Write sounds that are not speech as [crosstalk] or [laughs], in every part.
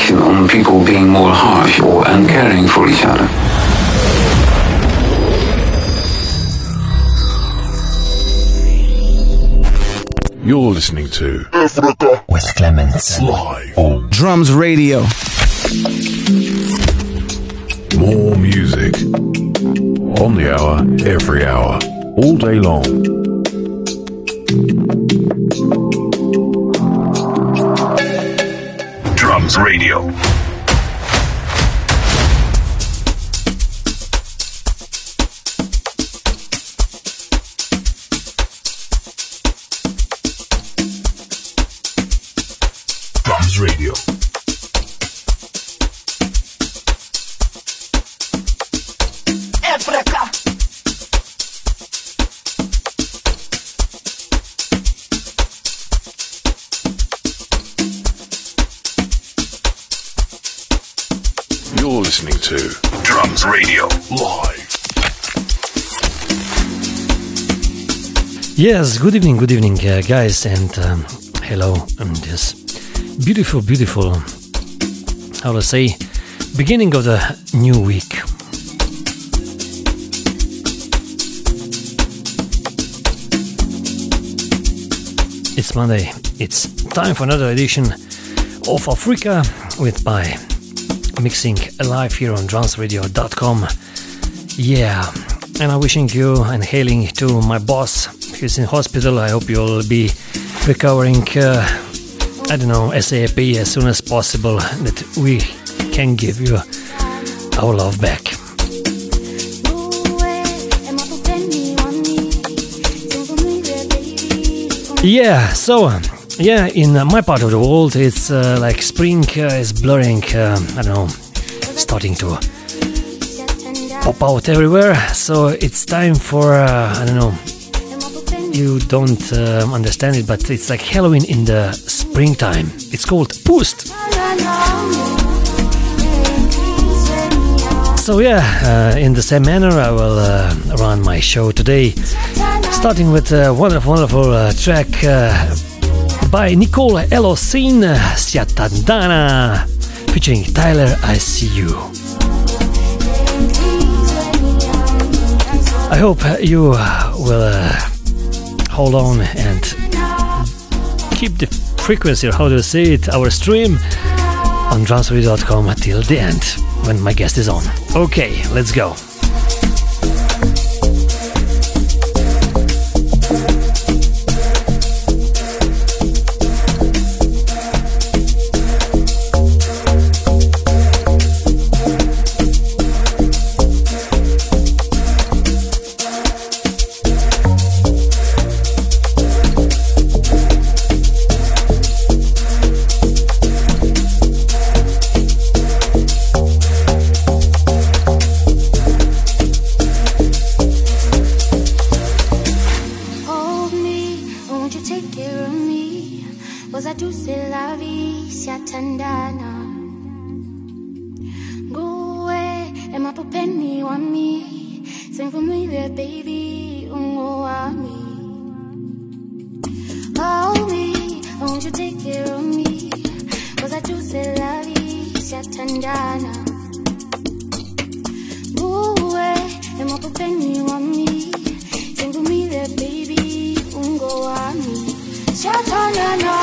reflection on people being more harsh or uncaring for each other. You're listening to Africa with Clemens live on Drums Radio. more music on the hour, every hour, all day long. Radio. You're listening to Drums Radio. live. Yes, good evening, good evening, uh, guys, and um, hello on this beautiful, beautiful, how to say, beginning of the new week. It's Monday. It's time for another edition of Africa with by mixing live here on transradio.com. Yeah, and I'm wishing you and hailing to my boss who's in hospital. I hope you'll be recovering, uh, I don't know, ASAP as soon as possible that we can give you our love back. Yeah, so yeah, in uh, my part of the world, it's uh, like spring uh, is blurring. Uh, I don't know, starting to pop out everywhere. So it's time for uh, I don't know. You don't um, understand it, but it's like Halloween in the springtime. It's called Poost. So yeah, uh, in the same manner, I will run my show today, starting with a wonderful, wonderful uh, track uh, by Nicole Elocin, Siatandana, featuring Tyler ICU. I hope you uh, will uh, hold on and keep the frequency, or how you say it, our stream on transfer.com till the end when my guest is on. Okay, let's go. You take care of me? Cosa tu sei la vita tandana? Go eh, away, and my penny on me. Sing for me, there, baby, ungo me. Shatana, no.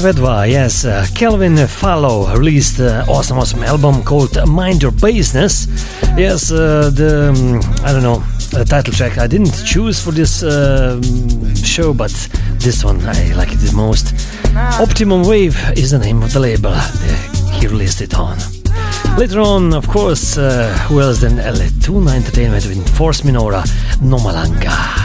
Vedva, yes, uh, Kelvin Fallow released uh, awesome, awesome album called Mind Your Business. Yes, uh, the um, I don't know title track I didn't choose for this uh, show, but this one I like it the most. Optimum Wave is the name of the label he released it on. Later on, of course, uh, who else than L2 Entertainment with Force Minora, Nomalanga.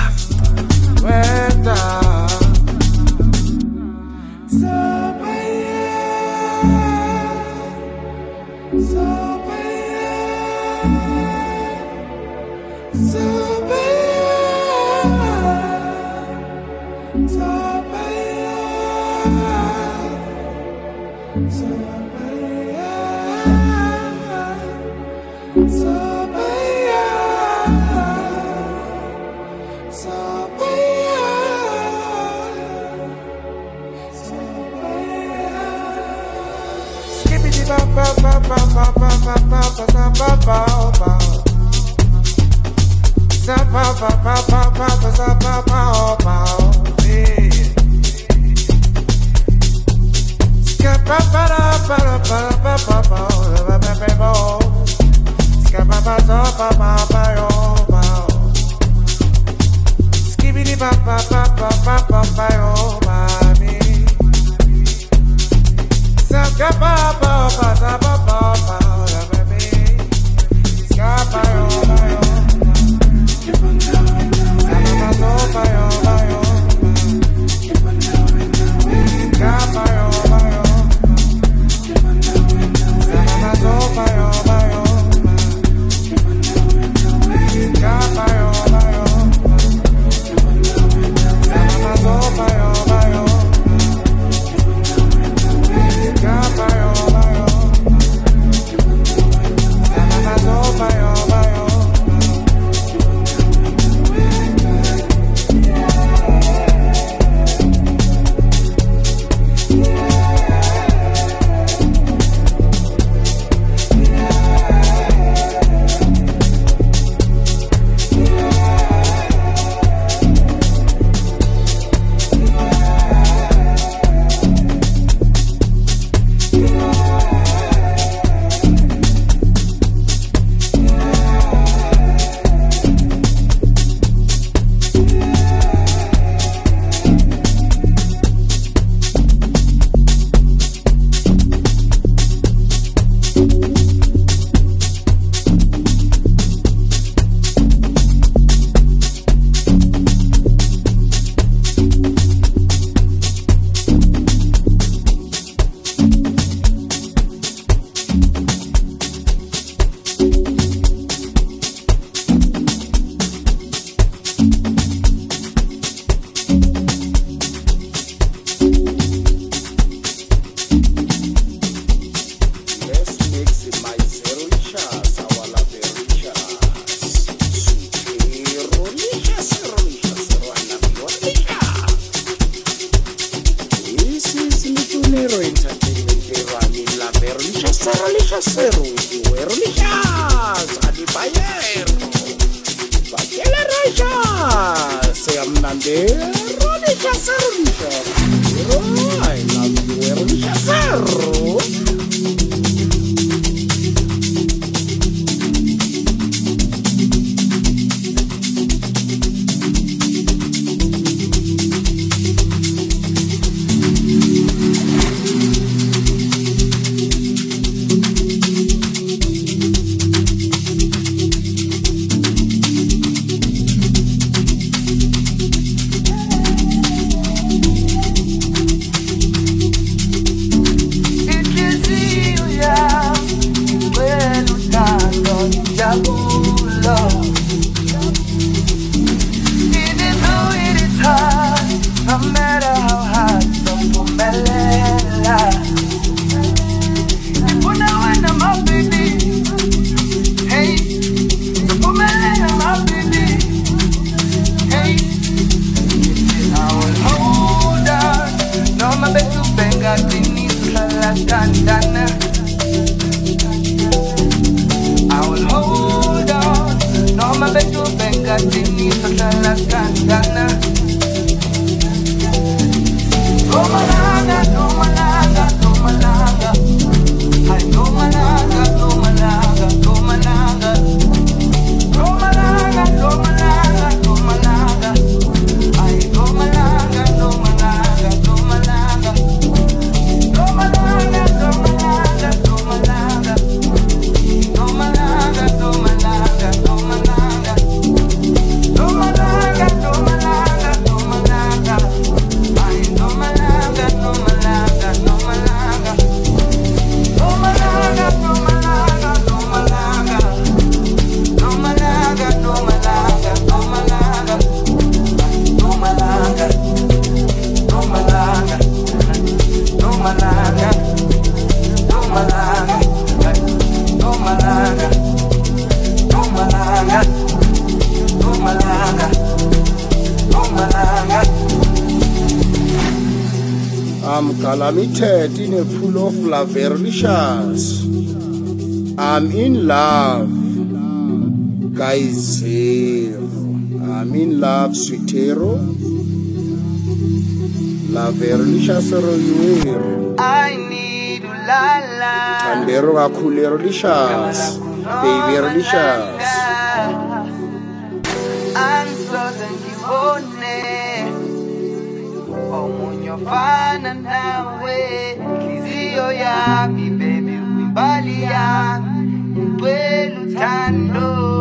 Claverlicious. I'm in love, Kaisero. I'm in love, Sweetero. Laverlicious Royuero. I need Ulala. Tandero Akulerlicious. Baby Angisoze ngibone omunye oh, ofana nawe Upendo ya mi baby, uimbali ya Uwe lutando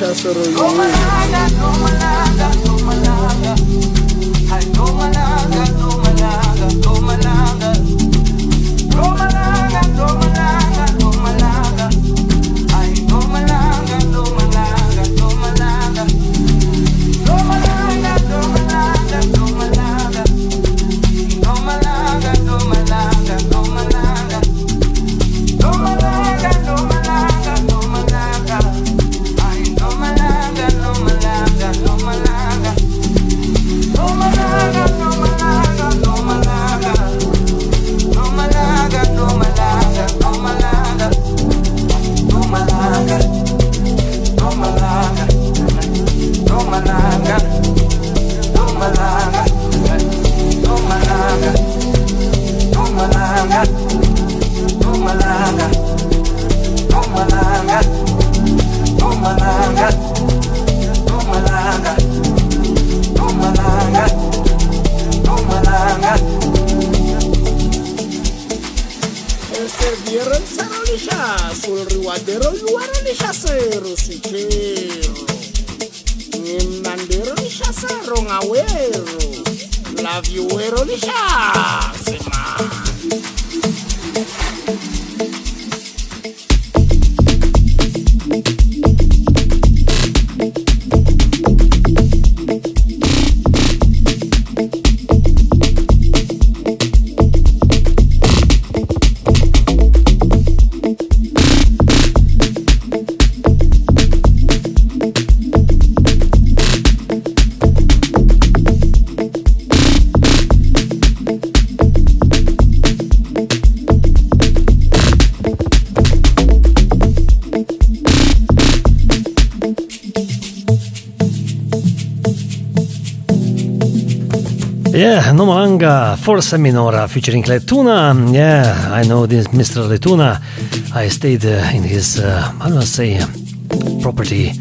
Manchester United. Viewero Forza Minora featuring Letuna. Yeah, I know this Mr. Letuna. I stayed uh, in his, uh, I say, property.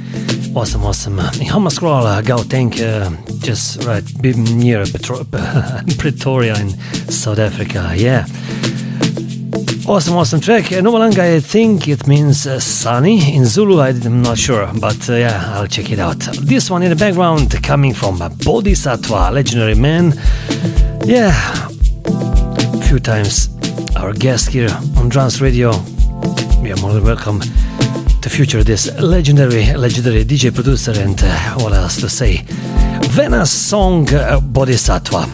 Awesome, awesome. In Hammanskraal, uh, Gauteng, uh, just right near [laughs] Pretoria in South Africa. Yeah. Awesome, awesome track. Uh, Nomalanga, I think it means uh, sunny in Zulu. I, am not sure, but uh, yeah, I'll check it out. This one in the background coming from Bodhisattva, legendary man. Yeah, a few times our guest here on Trans Radio. We are more than welcome to feature this legendary, legendary DJ producer and uh, what else to say? Venus song uh, Bodhisattva.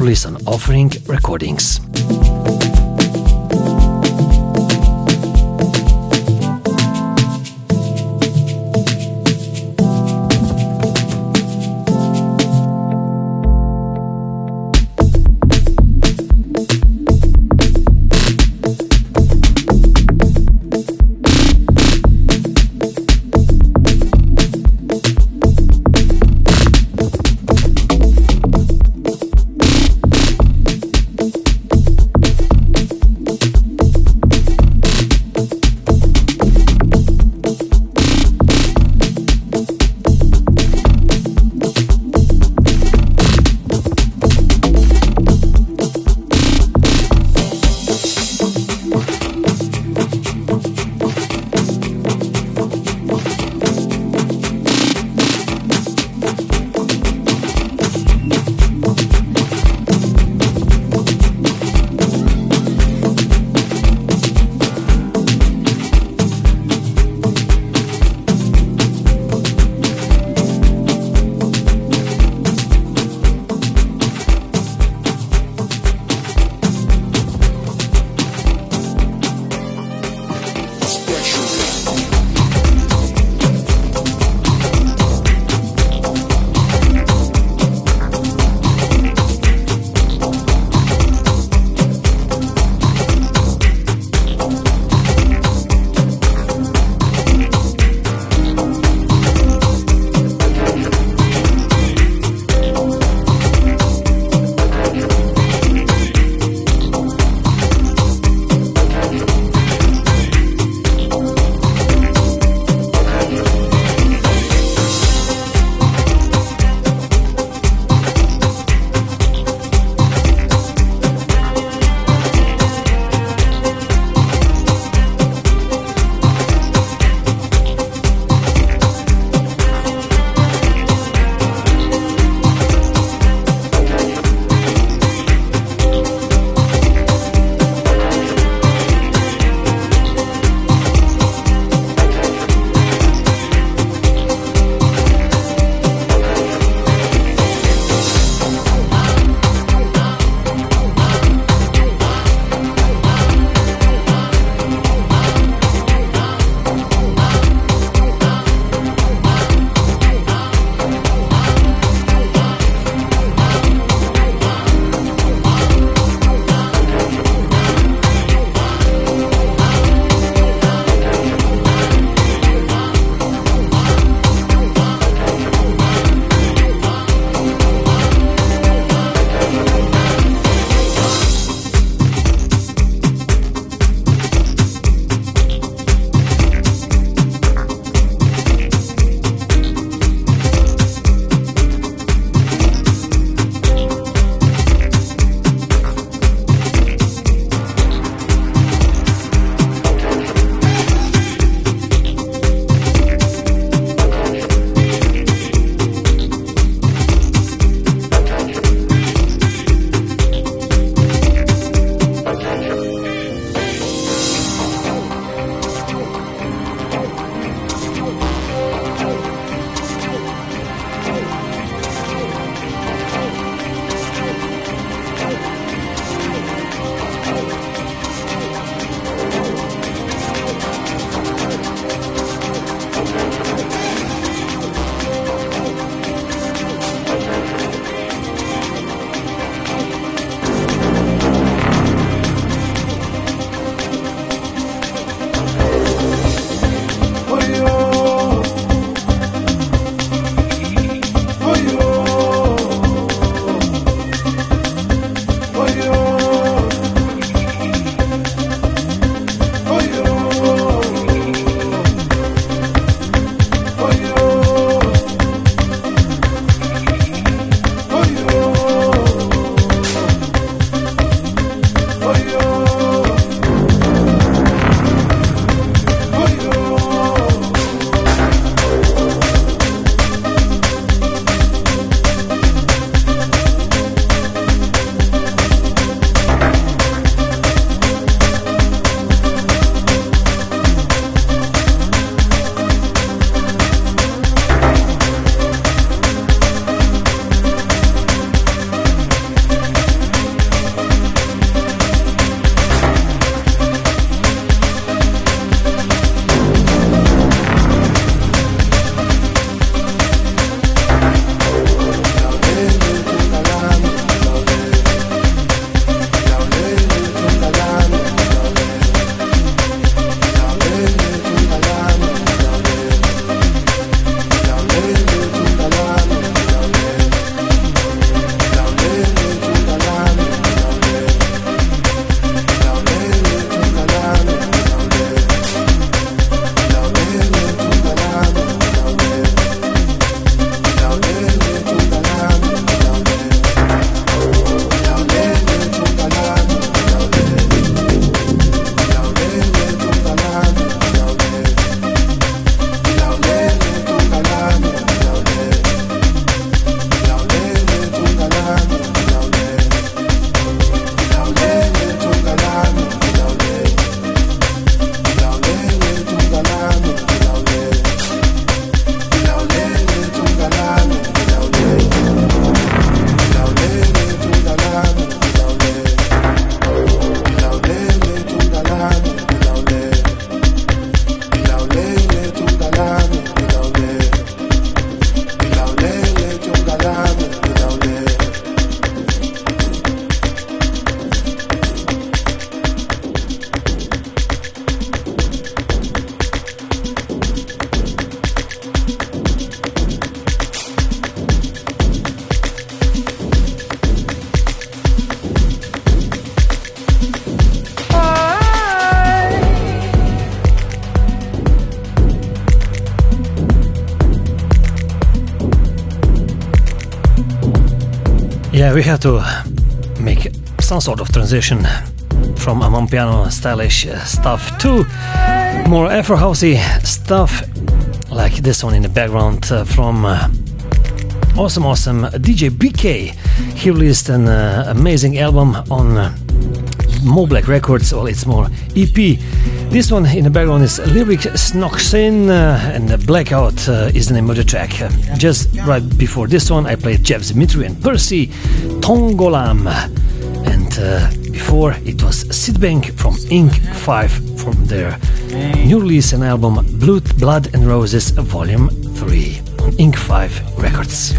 Listen, offering recordings. We have to make some sort of transition from Amapiano stylish stuff to more Afro housey stuff, like this one in the background uh, from uh, awesome, awesome DJ BK. He released an uh, amazing album on uh, Mo Black Records. Well, it's more EP. This one in the background is Lyric Snoxin, uh, and Blackout uh, is the name of the track. just right before this one, I played Jeff Dimitri and Percy Tongolam. And uh, before it was Sid Sidbank from Ink 5 from their new release and album Blood, Blood and Roses Volume 3 on Ink 5 Records.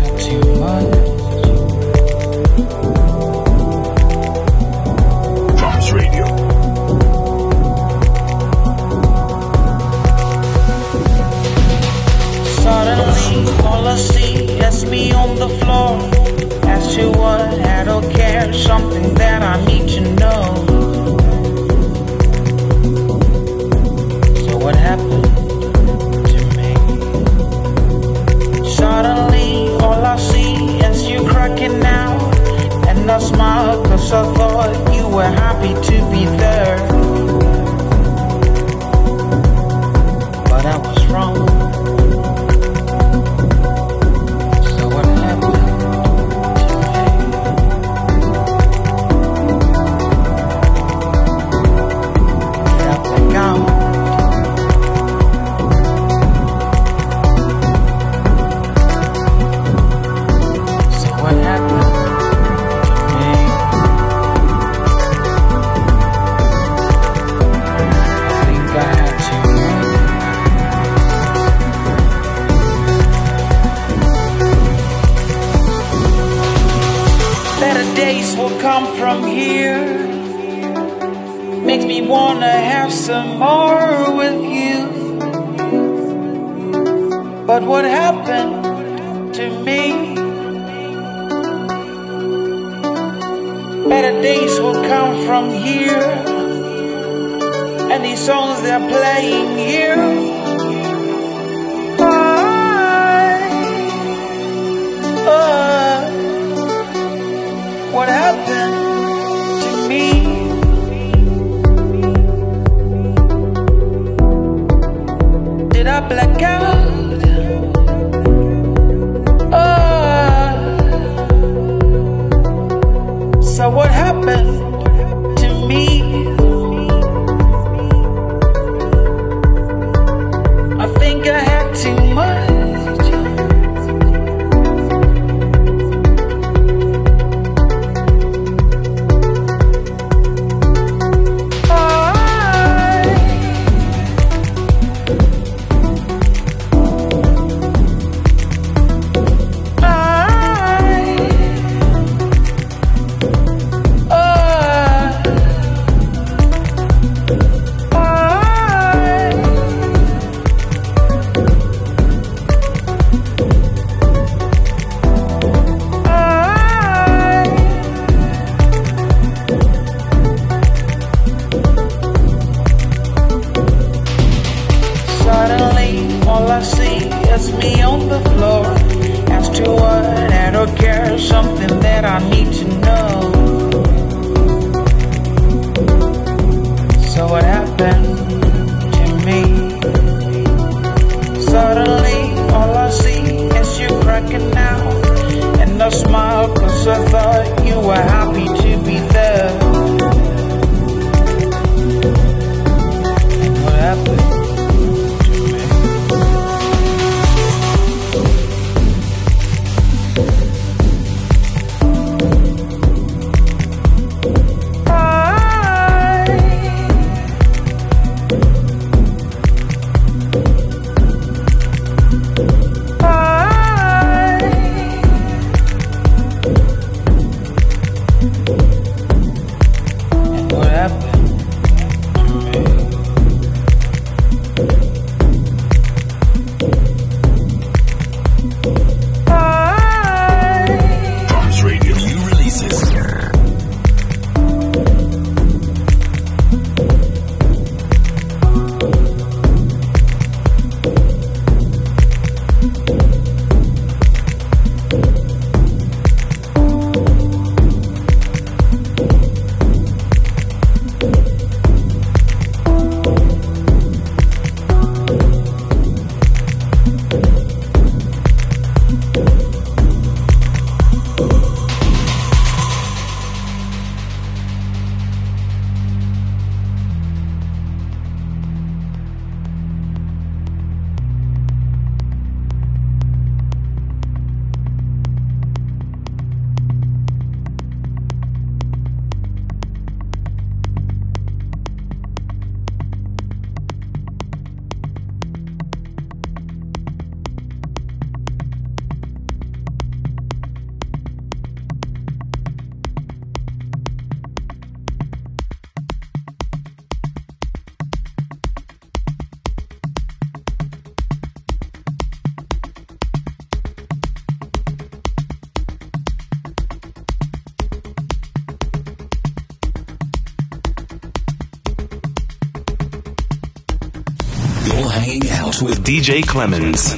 DJ Clemens.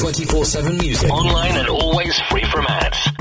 24 7 music. Online and always free from ads.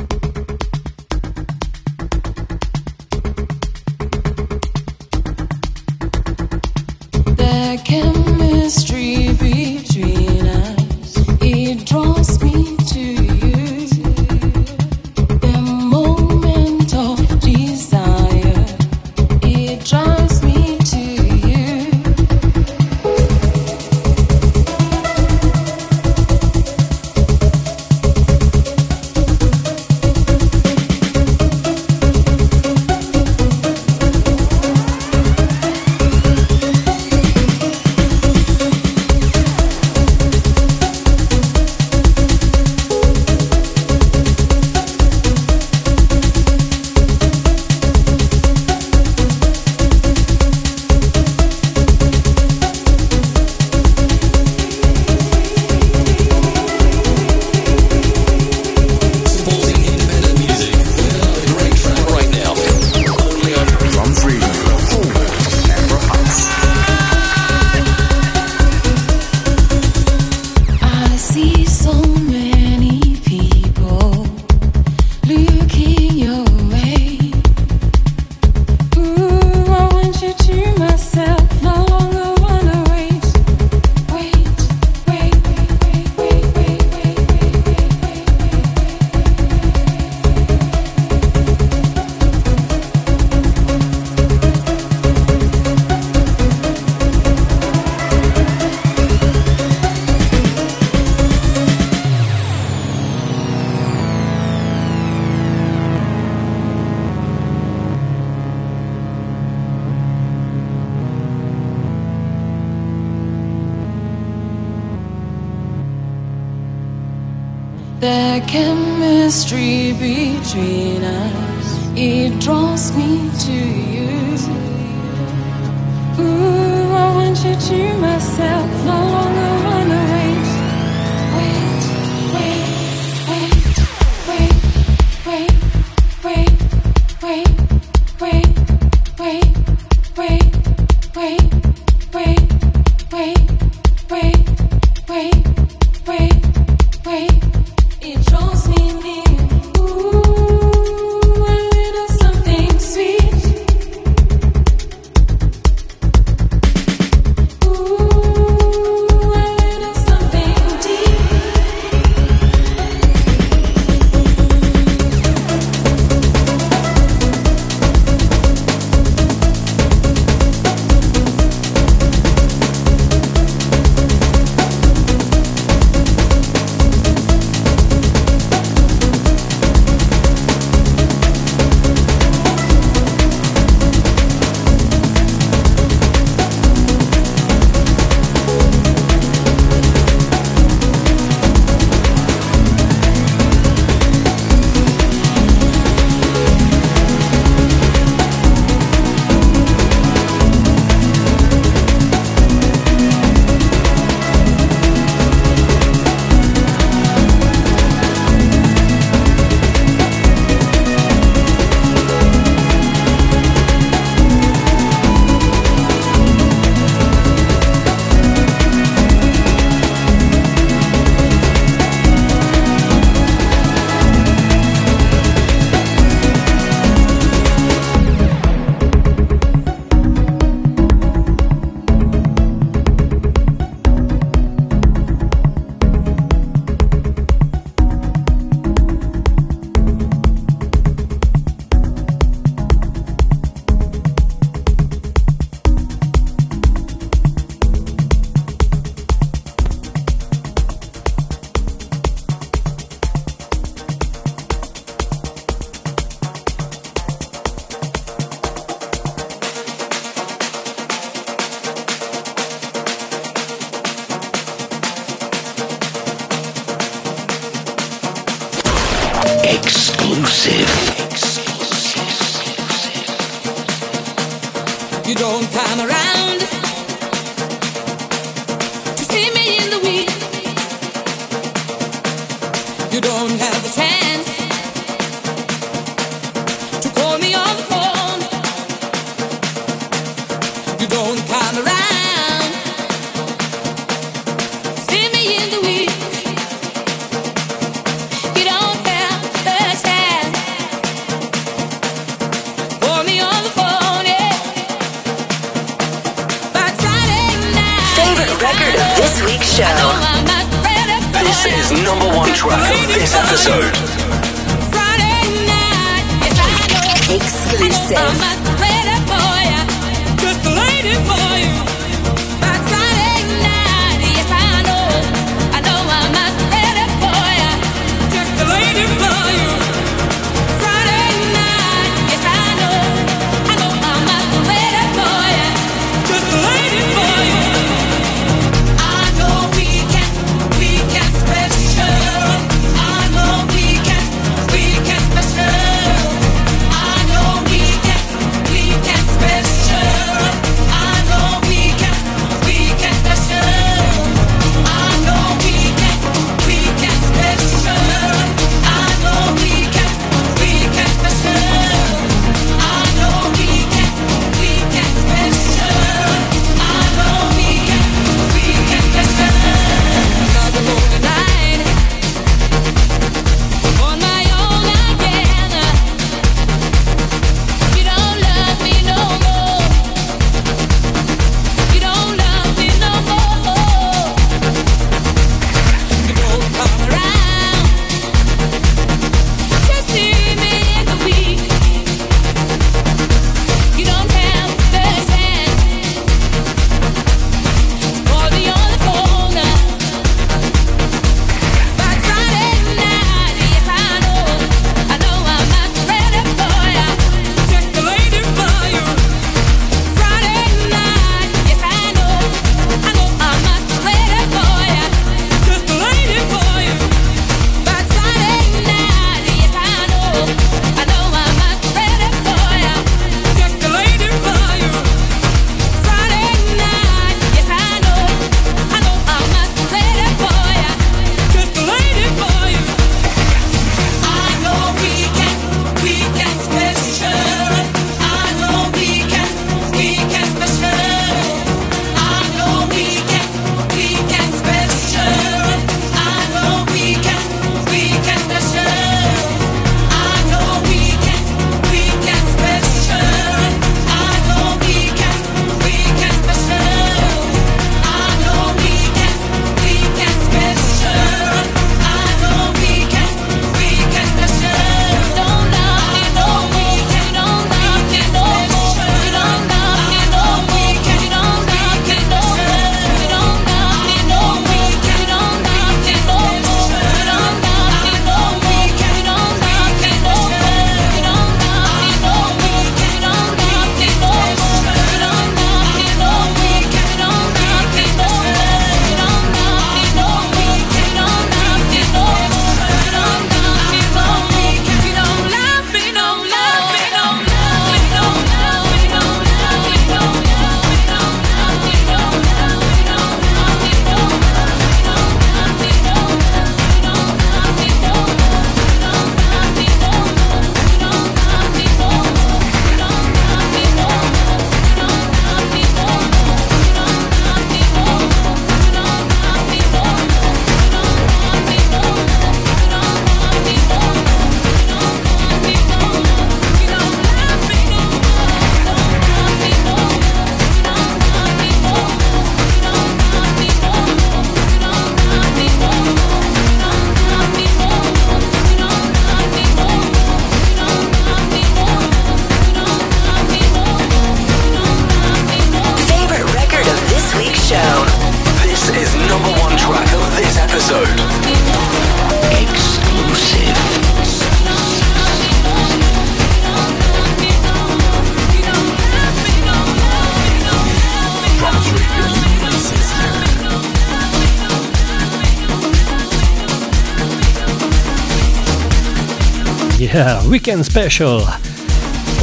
Weekend special.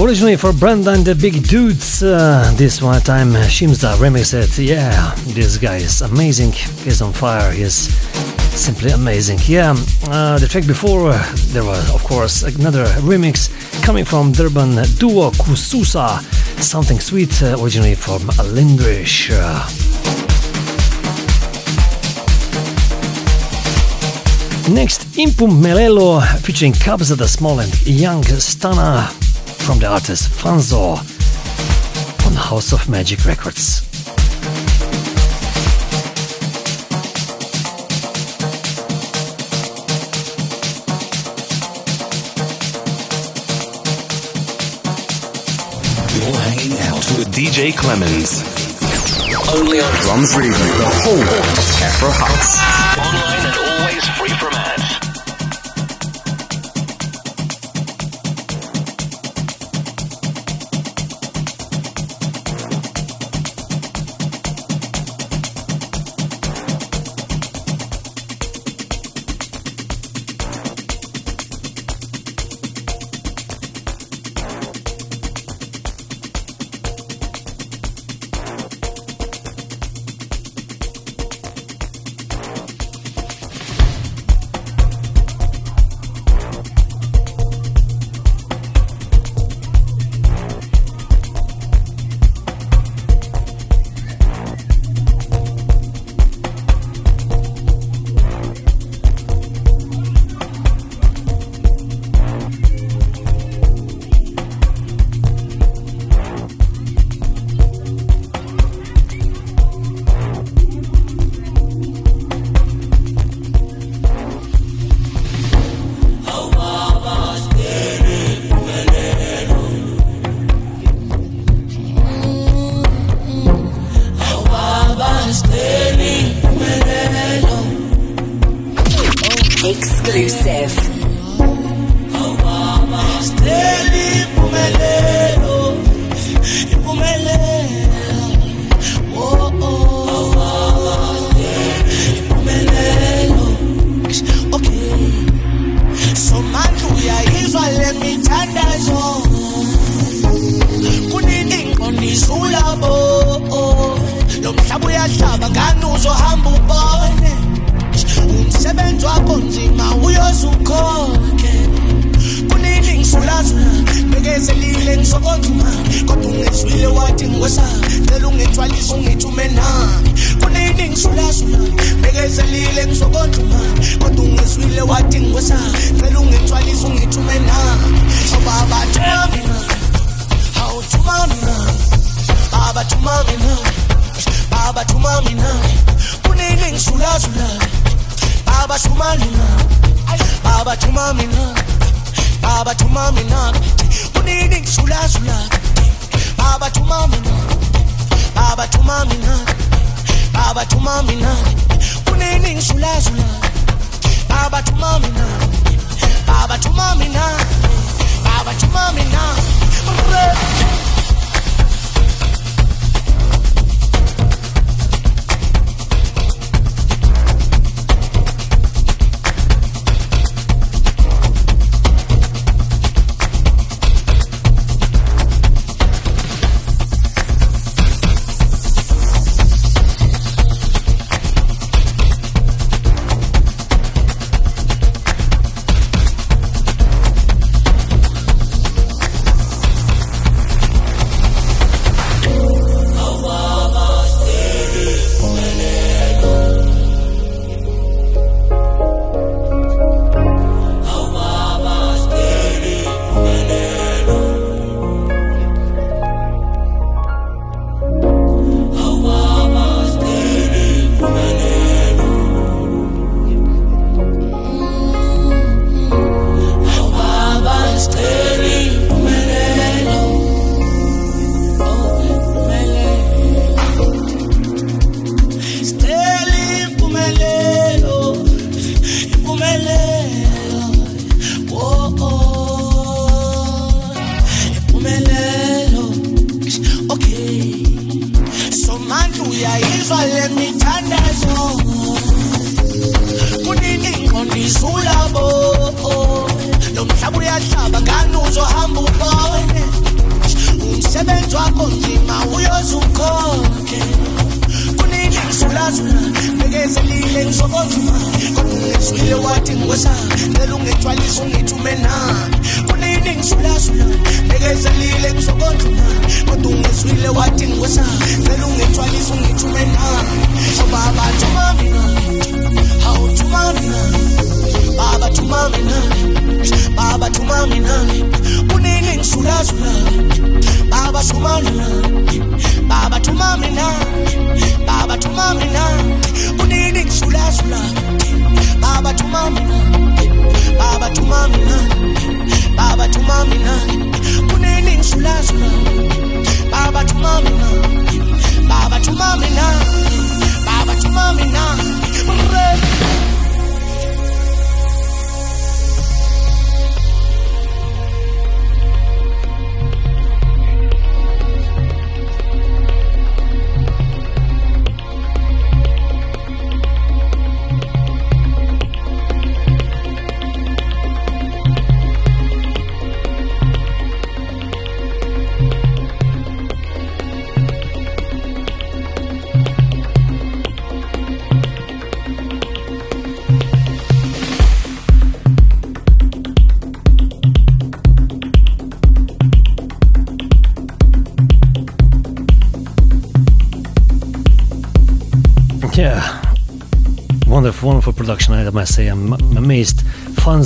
Originally for Brenda and the Big Dudes, uh, this one time Shimza remixed it. Yeah, this guy is amazing. He's on fire. He's simply amazing. Yeah, uh, the track before uh, there was, of course, another remix coming from Durban duo Kususa. Something sweet, uh, originally from Lindrish. Next, Impum Melelo featuring Kabza De Small and Young Stunna from the artist Fanzo on House of Magic Records. You're hanging out with DJ Clemens. Only on Drums Radio. the whole Afro House. Online free from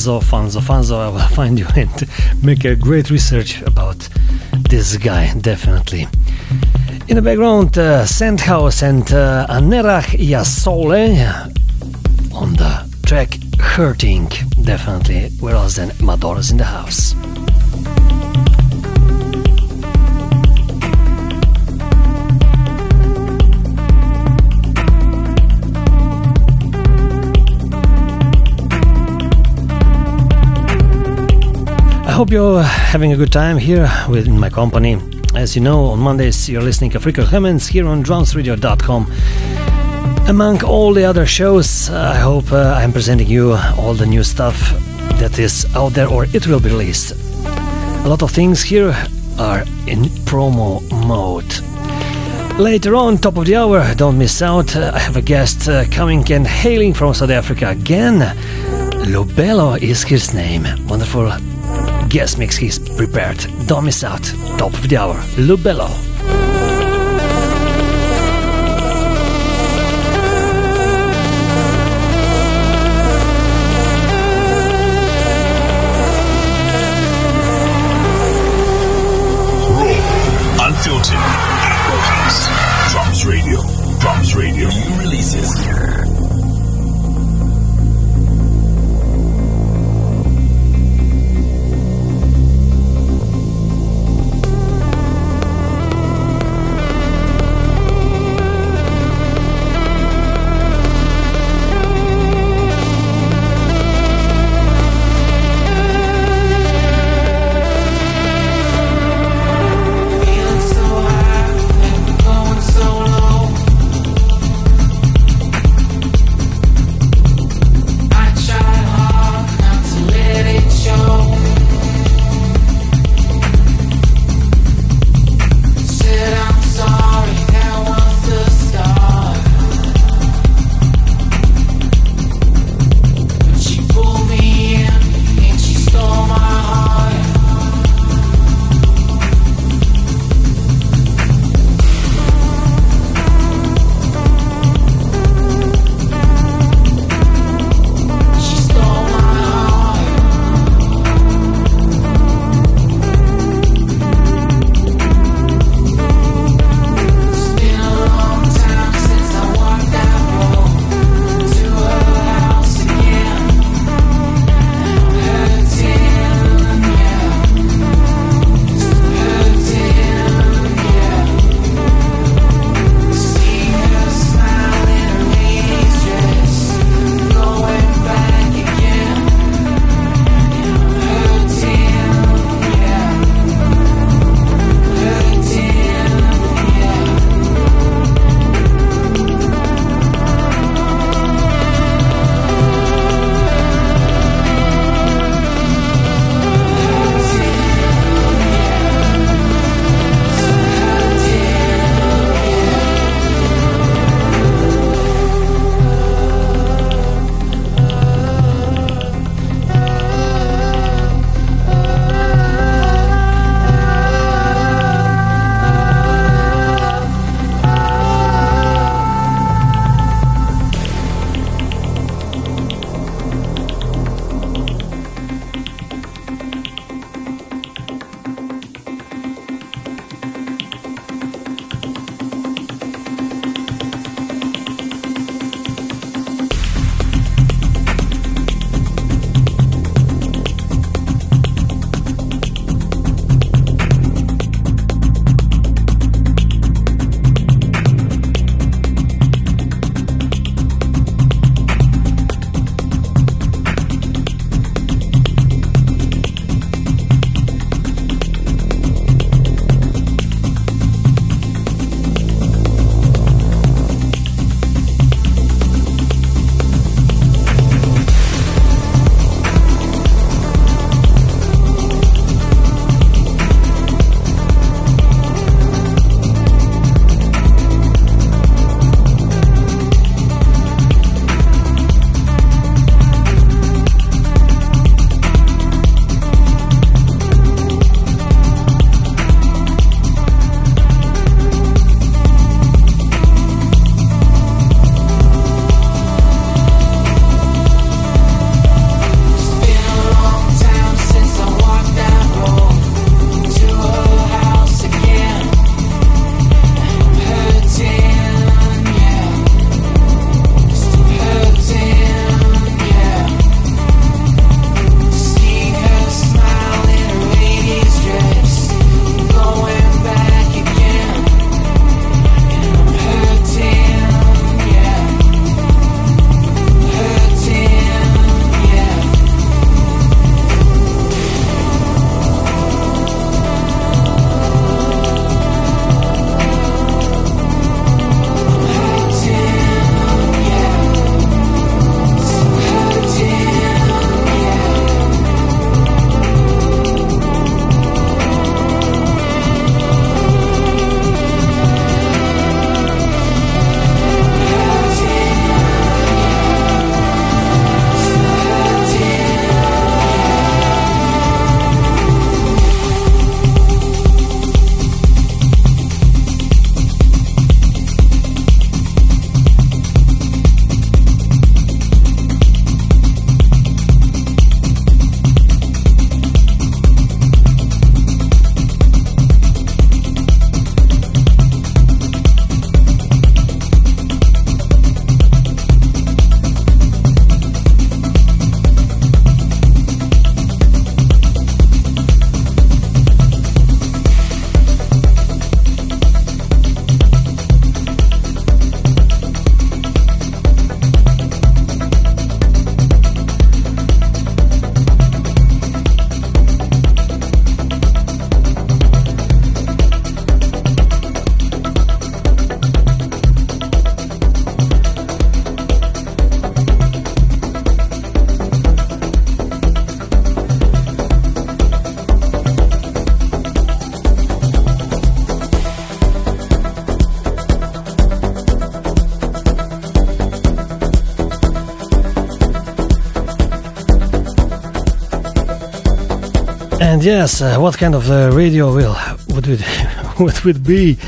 Fanzo, Fanzo, Fanzo. I will [laughs] find you and make a great research about this guy, definitely. In the background, uh, Sandhouse and uh, Anerach Yasole on the track Hurting, definitely. Whereas then Madora's in the house. Hope you're having a good time here with my company. As you know, on Mondays you're listening to Africa Clemens here on drumsradio.com. Among all the other shows, I hope uh, I'm presenting you all the new stuff that is out there or it will be released. A lot of things here are in promo mode. Later on, top of the hour, don't miss out. uh, I have a guest uh, coming and hailing from South Africa again. Lobello is his name. Wonderful guest mix he's prepared. Don't miss out. Top of the hour, Lubello. Raw, unfiltered. Drums Radio. Drums Radio. New releases. And yes, uh, what kind of uh, radio will would it [laughs] would be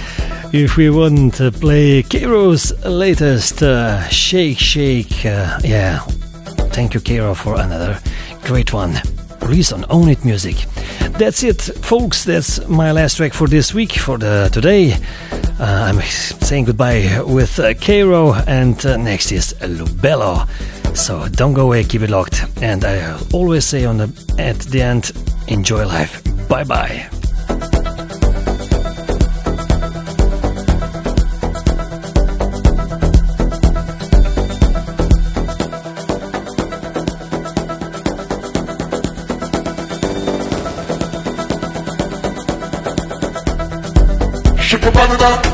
if we wouldn't uh, play Kairo's latest uh, Shake Shake? Uh, yeah, thank you, Kairo, for another great one. Released on Own It Music. That's it, folks. That's my last track for this week, for the today. Uh, I'm saying goodbye with uh, Cairo, and next is Lubello. So don't go away, keep it locked. And I always say on the at the end, enjoy life. Bye bye. Shake your.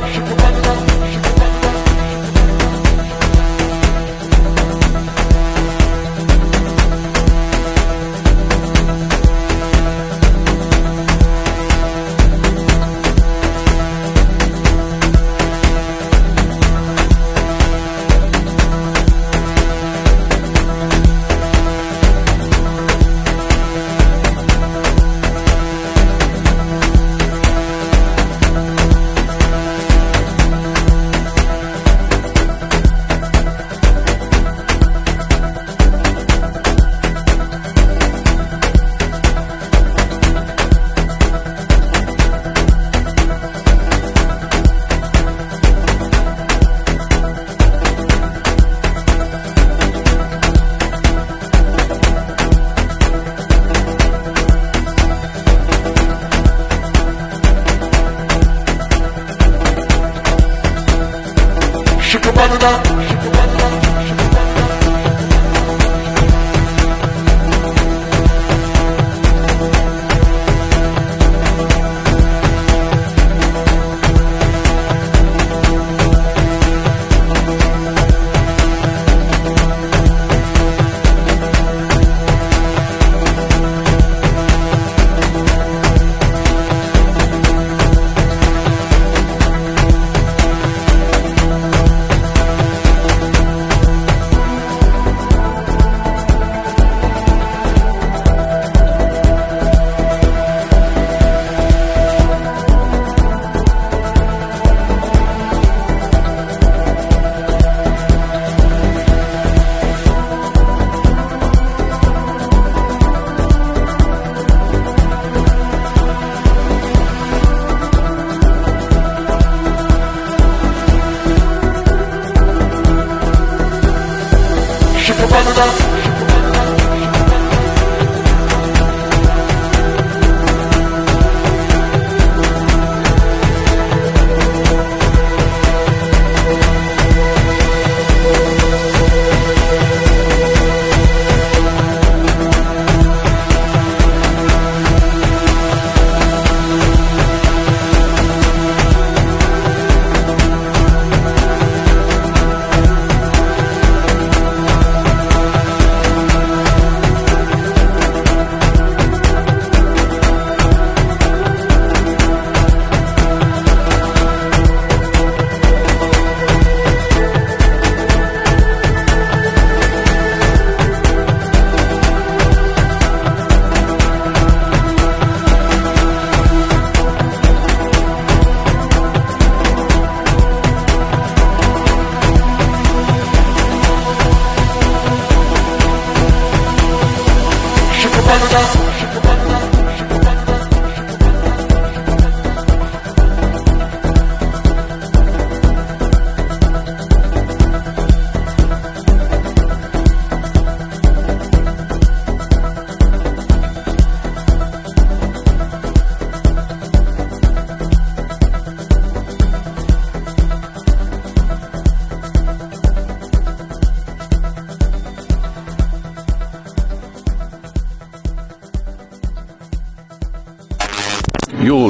Canada.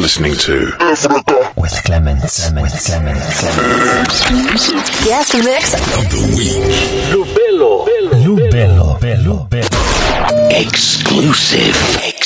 Listening to With Clemens. With Clemens. Guest mix of the week. Lubello. Lubello. Lubello. Exclusive. Exclusive.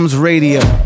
Drums Radio.